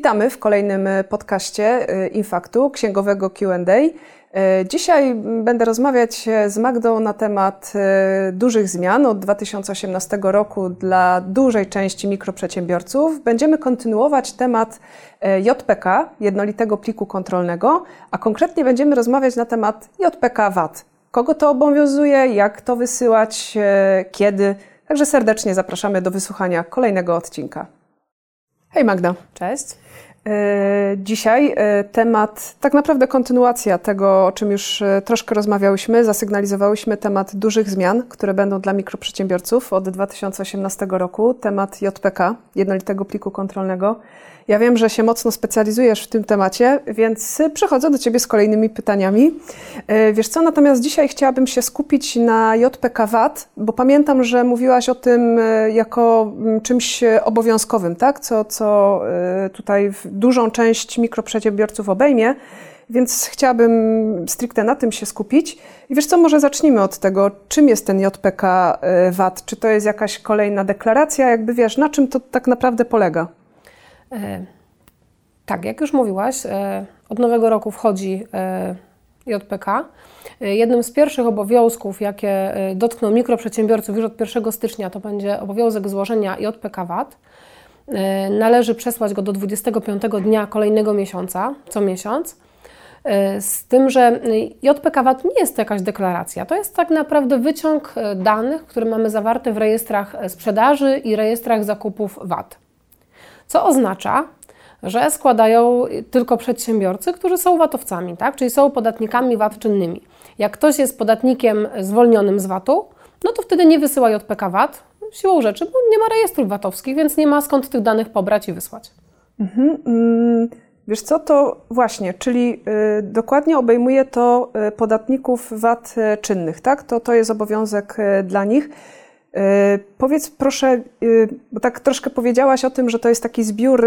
Witamy w kolejnym podcaście Infaktu, księgowego QA. Dzisiaj będę rozmawiać z Magdą na temat dużych zmian od 2018 roku dla dużej części mikroprzedsiębiorców. Będziemy kontynuować temat JPK, jednolitego pliku kontrolnego, a konkretnie będziemy rozmawiać na temat JPK VAT. Kogo to obowiązuje, jak to wysyłać, kiedy. Także serdecznie zapraszamy do wysłuchania kolejnego odcinka. Hej Magda. Cześć. Dzisiaj temat, tak naprawdę kontynuacja tego, o czym już troszkę rozmawiałyśmy, zasygnalizowałyśmy temat dużych zmian, które będą dla mikroprzedsiębiorców od 2018 roku, temat JPK, jednolitego pliku kontrolnego. Ja wiem, że się mocno specjalizujesz w tym temacie, więc przechodzę do Ciebie z kolejnymi pytaniami. Wiesz co, natomiast dzisiaj chciałabym się skupić na JPK VAT, bo pamiętam, że mówiłaś o tym jako czymś obowiązkowym, tak? Co, co tutaj dużą część mikroprzedsiębiorców obejmie. Więc chciałabym stricte na tym się skupić. I wiesz co, może zacznijmy od tego, czym jest ten JPK VAT? Czy to jest jakaś kolejna deklaracja? Jakby wiesz, na czym to tak naprawdę polega? E, tak, jak już mówiłaś, e, od nowego roku wchodzi e, JPK. Jednym z pierwszych obowiązków, jakie dotkną mikroprzedsiębiorców już od 1 stycznia, to będzie obowiązek złożenia JPK VAT. Należy przesłać go do 25 dnia kolejnego miesiąca, co miesiąc. Z tym, że JPK VAT nie jest to jakaś deklaracja, to jest tak naprawdę wyciąg danych, które mamy zawarte w rejestrach sprzedaży i rejestrach zakupów VAT co oznacza, że składają tylko przedsiębiorcy, którzy są VAT-owcami, tak? czyli są podatnikami VAT czynnymi. Jak ktoś jest podatnikiem zwolnionym z VAT-u, no to wtedy nie wysyła JPK VAT siłą rzeczy, bo nie ma rejestrów VAT-owskich, więc nie ma skąd tych danych pobrać i wysłać. Mhm, mm, wiesz co, to właśnie, czyli y, dokładnie obejmuje to y, podatników VAT y, czynnych, tak? To, to jest obowiązek dla nich. Powiedz proszę, bo tak troszkę powiedziałaś o tym, że to jest taki zbiór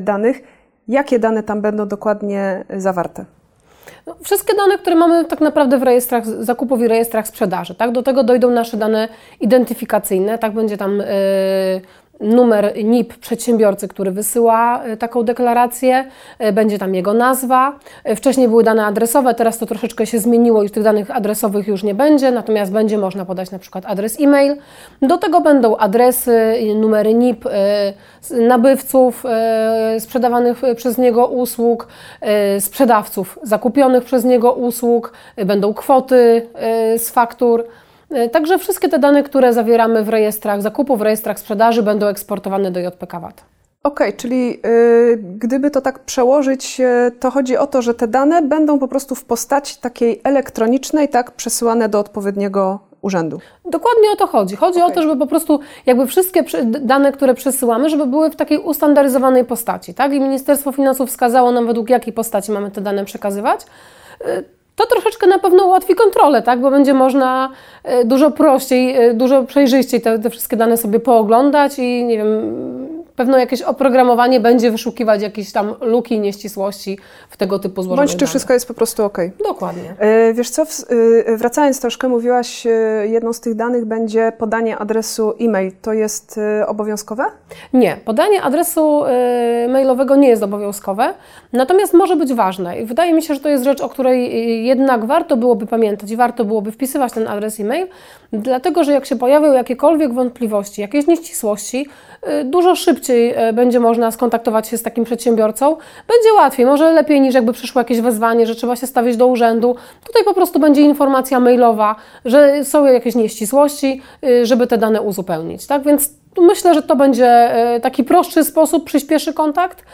danych. Jakie dane tam będą dokładnie zawarte? No, wszystkie dane, które mamy tak naprawdę w rejestrach zakupów i rejestrach sprzedaży. Tak? Do tego dojdą nasze dane identyfikacyjne, tak będzie tam yy, numer NIP przedsiębiorcy, który wysyła e, taką deklarację, e, będzie tam jego nazwa. E, wcześniej były dane adresowe, teraz to troszeczkę się zmieniło i tych danych adresowych już nie będzie, natomiast będzie można podać na przykład adres e-mail. Do tego będą adresy, numery NIP nabywców sprzedawanych przez niego usług, sprzedawców zakupionych przez niego usług, będą kwoty z faktur. E, także wszystkie te dane, które zawieramy w rejestrach zakupu, w rejestrach sprzedaży, będą eksportowane do JPK VAT. Okej, okay, czyli y, gdyby to tak przełożyć, y, to chodzi o to, że te dane będą po prostu w postaci takiej elektronicznej, tak, przesyłane do odpowiedniego urzędu. Dokładnie o to chodzi. Chodzi okay. o to, żeby po prostu jakby wszystkie dane, które przesyłamy, żeby były w takiej ustandaryzowanej postaci, tak? I Ministerstwo Finansów wskazało nam, według jakiej postaci mamy te dane przekazywać. Y, to troszeczkę na pewno ułatwi kontrolę, tak? bo będzie można e, dużo prościej, e, dużo przejrzyściej te, te wszystkie dane sobie pooglądać i nie wiem, pewno jakieś oprogramowanie będzie wyszukiwać jakieś tam luki, nieścisłości w tego typu złożonych Bądź czy wszystko jest po prostu ok. Dokładnie. E, wiesz co, wracając troszkę, mówiłaś, jedną z tych danych będzie podanie adresu e-mail. To jest obowiązkowe? Nie, podanie adresu mailowego nie jest obowiązkowe, natomiast może być ważne. I wydaje mi się, że to jest rzecz, o której jednak warto byłoby pamiętać i warto byłoby wpisywać ten adres e-mail, dlatego że jak się pojawią jakiekolwiek wątpliwości, jakieś nieścisłości, y, dużo szybciej y, będzie można skontaktować się z takim przedsiębiorcą, będzie łatwiej, może lepiej niż jakby przyszło jakieś wezwanie, że trzeba się stawić do urzędu. Tutaj po prostu będzie informacja mailowa, że są jakieś nieścisłości, y, żeby te dane uzupełnić. Tak więc myślę, że to będzie taki prostszy sposób, przyspieszy kontakt.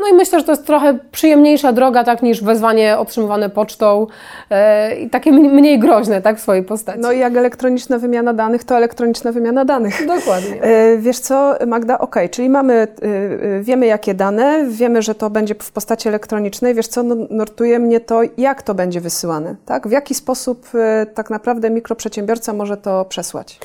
No i myślę, że to jest trochę przyjemniejsza droga, tak, niż wezwanie otrzymywane pocztą e, i takie mniej groźne, tak, w swojej postaci. No i jak elektroniczna wymiana danych, to elektroniczna wymiana danych. Dokładnie. E, wiesz co, Magda, ok, czyli mamy, e, wiemy jakie dane, wiemy, że to będzie w postaci elektronicznej. Wiesz co, no, notuje mnie to, jak to będzie wysyłane, tak? W jaki sposób tak naprawdę mikroprzedsiębiorca może to przesłać?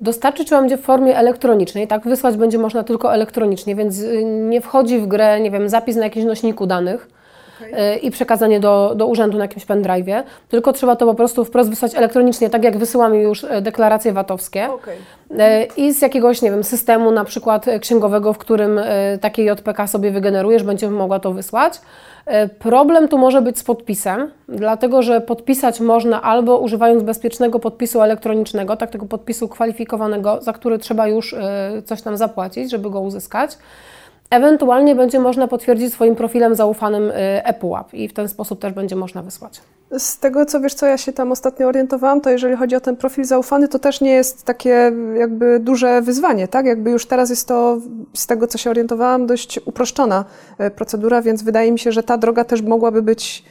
Dostarczyć będzie w formie elektronicznej, tak? Wysłać będzie można tylko elektronicznie, więc nie wchodzi w grę, nie wiem, zapis na jakimś nośniku danych, okay. i przekazanie do, do urzędu na jakimś pendrive'ie, tylko trzeba to po prostu wprost wysłać elektronicznie, tak jak wysyłamy już deklaracje VAT-owskie. Okay. I z jakiegoś, nie wiem, systemu na przykład księgowego, w którym takie JPK sobie wygenerujesz, będziemy mogła to wysłać. Problem tu może być z podpisem, dlatego że podpisać można albo używając bezpiecznego podpisu elektronicznego, tak tego podpisu kwalifikowanego, za który trzeba już coś tam zapłacić, żeby go uzyskać. Ewentualnie będzie można potwierdzić swoim profilem zaufanym e, ePUAP i w ten sposób też będzie można wysłać. Z tego, co wiesz, co ja się tam ostatnio orientowałam, to jeżeli chodzi o ten profil zaufany, to też nie jest takie jakby duże wyzwanie, tak? Jakby już teraz jest to, z tego, co się orientowałam, dość uproszczona e, procedura, więc wydaje mi się, że ta droga też mogłaby być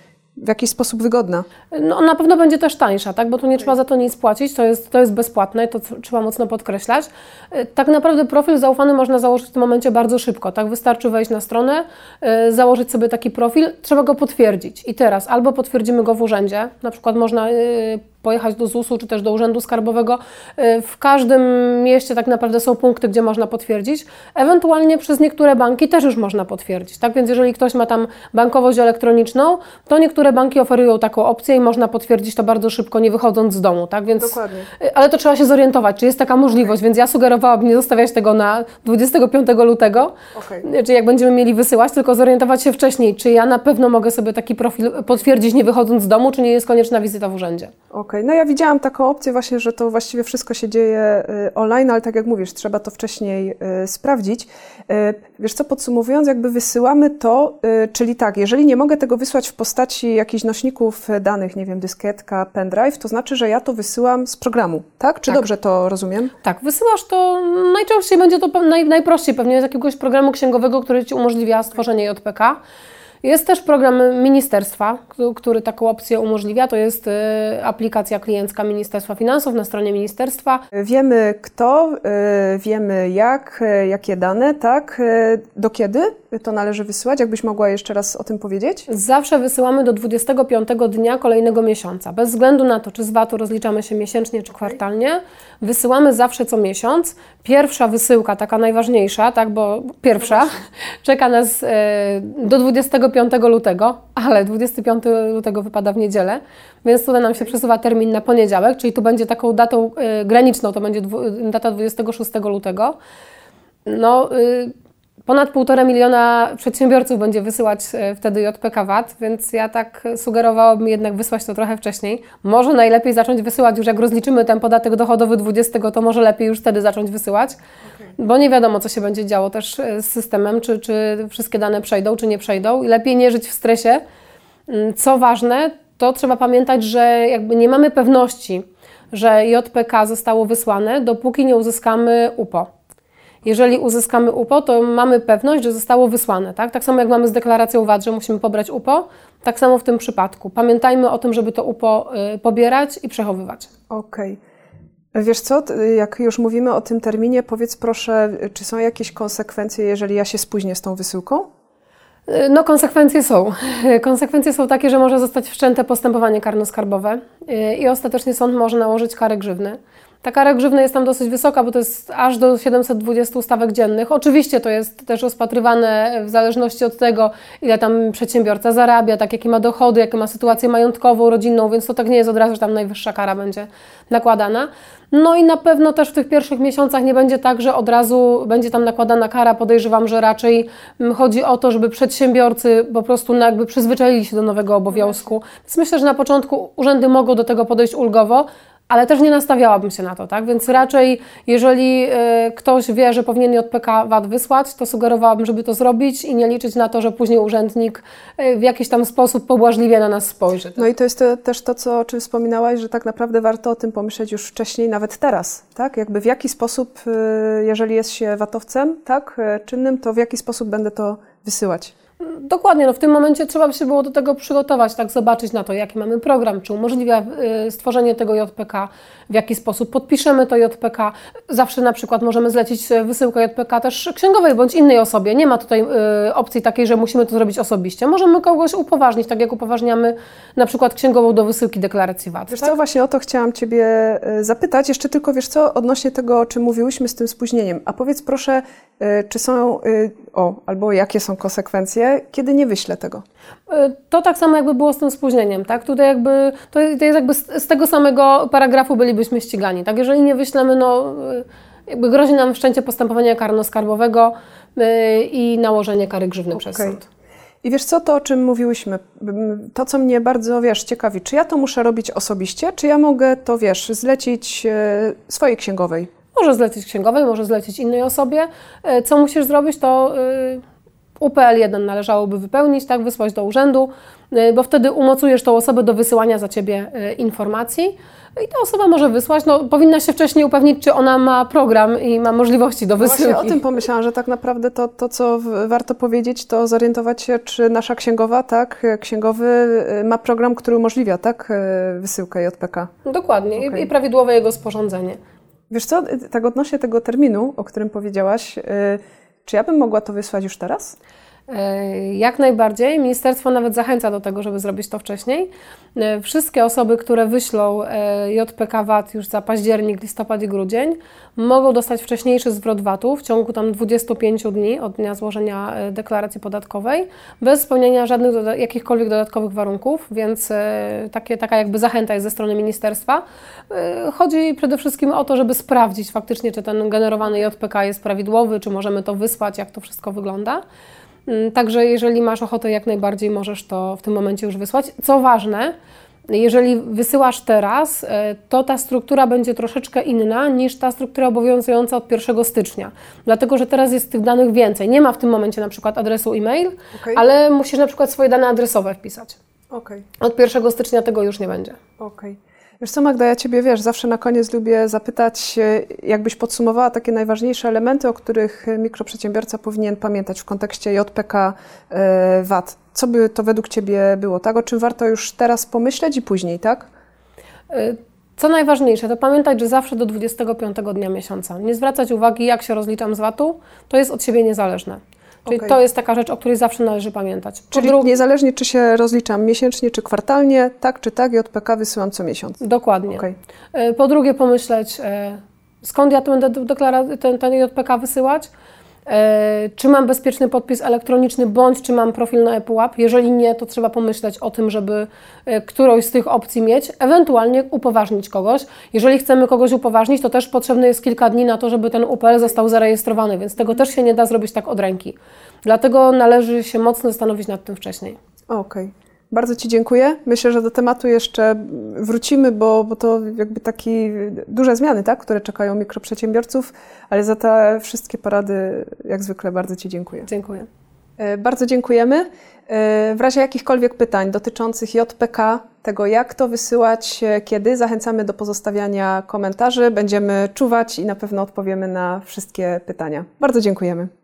w jakiś sposób wygodna. No, na pewno będzie też tańsza, tak? bo tu nie trzeba za to nic płacić, to jest, to jest bezpłatne, to trzeba mocno podkreślać. E, tak naprawdę profil zaufany można założyć w tym momencie bardzo szybko. Tak? Wystarczy wejść na stronę, yy, założyć sobie taki profil, trzeba go potwierdzić. I teraz albo potwierdzimy go w urzędzie, na przykład można yy, pojechać do ZUS-u czy też do Urzędu Skarbowego. Y, w każdym mieście tak naprawdę są punkty, gdzie można potwierdzić. Ewentualnie przez niektóre banki też już można potwierdzić. Tak więc jeżeli ktoś ma tam bankowość elektroniczną, to niektóre banki oferują taką opcję i można potwierdzić to bardzo szybko, nie wychodząc z domu. Tak więc, Dokładnie. Y, ale to trzeba się zorientować, czy jest taka możliwość, okay. więc ja sugerowałabym nie zostawiać tego na 25 lutego, okay. czy jak będziemy mieli wysyłać, tylko zorientować się wcześniej, czy ja na pewno mogę sobie taki profil potwierdzić nie wychodząc z domu, czy nie jest konieczna wizyta w urzędzie. Okay okay. no ja widziałam taką opcję właśnie, że to właściwie wszystko się dzieje y, online, ale tak jak mówisz, trzeba to wcześniej y, sprawdzić. Y, wiesz co, podsumowując, jakby wysyłamy to, czyli tak, jeżeli nie mogę tego wysłać w postaci jakichś nośników danych, nie wiem, dyskietka, pendrive, to znaczy, że ja to wysyłam z programu, tak? Czy tak. dobrze to rozumiem? Tak, wysyłasz to, najczęściej będzie to naj, najprościej pewnie z jakiegoś programu księgowego, który Ci umożliwia stworzenie JPK. Jest też program ministerstwa, który taką opcję umożliwia. To jest y, aplikacja kliencka Ministerstwa Finansów na stronie ministerstwa. Wiemy kto, y, wiemy jak, y, jakie dane, tak? Do kiedy to należy wysyłać? Jakbyś mogła jeszcze raz o tym powiedzieć? Zawsze wysyłamy do 25 dnia kolejnego miesiąca. Bez względu na to, czy z VAT-u rozliczamy się miesięcznie czy kwartalnie, wysyłamy zawsze co miesiąc. Pierwsza wysyłka, taka najważniejsza, tak, bo pierwsza, no czeka nas do 25 25 lutego, ale 25 lutego wypada w niedzielę, więc tutaj nam się przesuwa termin na poniedziałek, czyli tu będzie taką datą y, graniczną, to będzie data 26 lutego. No, y, ponad 1,5 miliona przedsiębiorców będzie wysyłać y, wtedy JPK VAT, więc ja tak sugerowałabym jednak wysłać to trochę wcześniej. Może najlepiej zacząć wysyłać już jak rozliczymy ten podatek dochodowy 20, to może lepiej już wtedy zacząć wysyłać bo nie wiadomo, co się będzie działo też e, z systemem, czy, czy wszystkie dane przejdą, czy nie przejdą i lepiej nie żyć w stresie. Mm, co ważne, to trzeba pamiętać, że jakby nie mamy pewności, że JPK zostało wysłane, dopóki nie uzyskamy UPO. Jeżeli uzyskamy UPO, to mamy pewność, że zostało wysłane. Tak, tak samo jak mamy z deklaracją VAT, że musimy pobrać UPO, tak samo w tym przypadku. Pamiętajmy o tym, żeby to UPO y, pobierać i przechowywać. Okej. Okay. Wiesz co, jak już mówimy o tym terminie, powiedz proszę, czy są jakieś konsekwencje, jeżeli ja się spóźnię z tą wysyłką? No, konsekwencje są. Konsekwencje są takie, że może zostać wszczęte postępowanie karno-skarbowe i ostatecznie sąd może nałożyć karę grzywny. Ta kara grzywny jest tam dosyć wysoka, bo to jest aż do 720 stawek dziennych. Oczywiście to jest też rozpatrywane w zależności od tego, ile tam przedsiębiorca zarabia, tak jakie ma dochody, jaką ma sytuację majątkową, rodzinną, więc to tak nie jest od razu, że tam najwyższa kara będzie nakładana. No i na pewno też w tych pierwszych miesiącach nie będzie tak, że od razu będzie tam nakładana kara. Podejrzewam, że raczej mm, chodzi o to, żeby przedsiębiorcy po prostu jakby przyzwyczaili się do nowego obowiązku. Więc myślę, że na początku urzędy mogą do tego podejść ulgowo, ale też nie nastawiałabym się na to, tak? Więc raczej, jeżeli y, ktoś wie, że powinien JPK VAT wysłać, to sugerowałabym, żeby to zrobić i nie liczyć na to, że później urzędnik y, w jakiś tam sposób pobłażliwie na nas spojrzy. No i to jest to, też to, co, o czym wspominałaś, że tak naprawdę warto o tym pomyśleć już wcześniej, nawet teraz, tak? Jakby w jaki sposób, y, jeżeli jest się VAT-owcem, tak, czynnym, to w jaki sposób będę to wysyłać. Dokładnie, no w tym momencie trzeba by się było do tego przygotować, tak zobaczyć na to, jaki mamy program, czy umożliwia y, stworzenie tego JPK, w jaki sposób podpiszemy to JPK. Zawsze na przykład możemy zlecić y, wysyłkę JPK też księgowej bądź innej osobie. Nie ma tutaj y, opcji takiej, że musimy to zrobić osobiście. Możemy kogoś upoważnić, tak jak upoważniamy na przykład księgową do wysyłki deklaracji VAT. Wiesz tak? co, właśnie o to chciałam Ciebie zapytać. Jeszcze tylko, wiesz co, odnośnie tego, o czym mówiłyśmy z tym spóźnieniem. A powiedz proszę, czy są, y, o, albo jakie są konsekwencje, kiedy nie wyślę tego? Y, to tak samo jakby było z tym spóźnieniem, tak? Tutaj jakby, to jest jakby z, z tego samego paragrafu bylibyśmy ścigani, tak? Jeżeli nie wyślemy, no jakby grozi nam wszczęcie postępowania karno-skarbowego i nałożenie kary grzywny okay. przez sąd. I wiesz co, to o czym mówiłyśmy, to co mnie bardzo, wiesz, ciekawi, czy ja to muszę robić osobiście, czy ja mogę to, wiesz, zlecić swojej księgowej? Może zlecić księgowej, może zlecić innej osobie. E, co musisz zrobić, to y, UPL-1 należałoby wypełnić, tak, wysłać do urzędu, y, bo wtedy umocujesz tą osobę do wysyłania za Ciebie informacji i ta osoba może wysłać, no powinna się wcześniej upewnić, czy ona ma program i ma możliwości do wysyłki. No właśnie o tym pomyślałam, że tak naprawdę to, to co warto powiedzieć, to zorientować się, czy nasza księgowa, tak, księgowy ma program, który umożliwia, tak, wysyłkę JPK. Dokładnie okay. i prawidłowe jego sporządzenie. Wiesz co, tak odnośnie tego terminu, o którym powiedziałaś, y, czy ja bym mogła to wysłać już teraz? E, jak najbardziej. Ministerstwo nawet zachęca do tego, żeby zrobić to wcześniej. E, wszystkie osoby, które wyślą e, JPK VAT już za październik, listopad i grudzień, mogą dostać wcześniejszy zwrot VAT-u w ciągu tam 25 dni od dnia złożenia deklaracji podatkowej, bez spełnienia żadnych jakichkolwiek dodatkowych warunków, więc takie, taka jakby zachęta jest ze strony ministerstwa. Chodzi przede wszystkim o to, żeby sprawdzić faktycznie, czy ten generowany JPK jest prawidłowy, czy możemy to wysłać, jak to wszystko wygląda. Mm, także jeżeli masz ochotę, jak najbardziej możesz to w tym momencie już wysłać. Co ważne, jeżeli wysyłasz teraz, e, to ta struktura będzie troszeczkę inna niż ta struktura obowiązująca od 1 stycznia. Dlatego, że teraz jest tych danych więcej. Nie ma w tym momencie na przykład adresu e-mail, okay. ale musisz na przykład swoje dane adresowe wpisać. Okay. Od 1 stycznia tego już nie będzie. Okay. Wiesz co, Magda, ja Ciebie, wiesz, zawsze na koniec lubię zapytać, jakbyś podsumowała takie najważniejsze elementy, o których mikroprzedsiębiorca powinien pamiętać w kontekście JPK e, VAT. Co by to według Ciebie było, tak? O czym warto już teraz pomyśleć i później, tak? E, co najważniejsze, to pamiętać, że zawsze do 25 dnia miesiąca. Nie zwracać uwagi, jak się rozliczam z VAT-u, to jest od siebie niezależne. Czyli okay. to jest taka rzecz, o której zawsze należy pamiętać. Po Czyli niezależnie, czy się rozliczam miesięcznie, czy kwartalnie, tak czy tak, JPK wysyłam co miesiąc. Dokładnie. Okay. Po drugie, pomyśleć, e, skąd ja będę ten, ten JPK wysyłać, czy mam bezpieczny podpis elektroniczny, bądź czy mam profil na ePUAP. Jeżeli nie, to trzeba pomyśleć o tym, żeby e, którąś z tych opcji mieć, ewentualnie upoważnić kogoś. Jeżeli chcemy kogoś upoważnić, to też potrzebne jest kilka dni na to, żeby ten UPL został zarejestrowany, więc tego też się nie da zrobić tak od ręki. Dlatego należy się mocno zastanowić nad tym wcześniej. Okej. Okay. Bardzo Ci dziękuję. Myślę, że do tematu jeszcze wrócimy, bo, bo to jakby takie duże zmiany, tak, które czekają mikroprzedsiębiorców, ale za te wszystkie porady, jak zwykle, bardzo Ci dziękuję. Dziękuję. E, bardzo dziękujemy. E, w razie jakichkolwiek pytań dotyczących JPK, tego jak to wysyłać, kiedy, zachęcamy do pozostawiania komentarzy. Będziemy czuwać i na pewno odpowiemy na wszystkie pytania. Bardzo dziękujemy.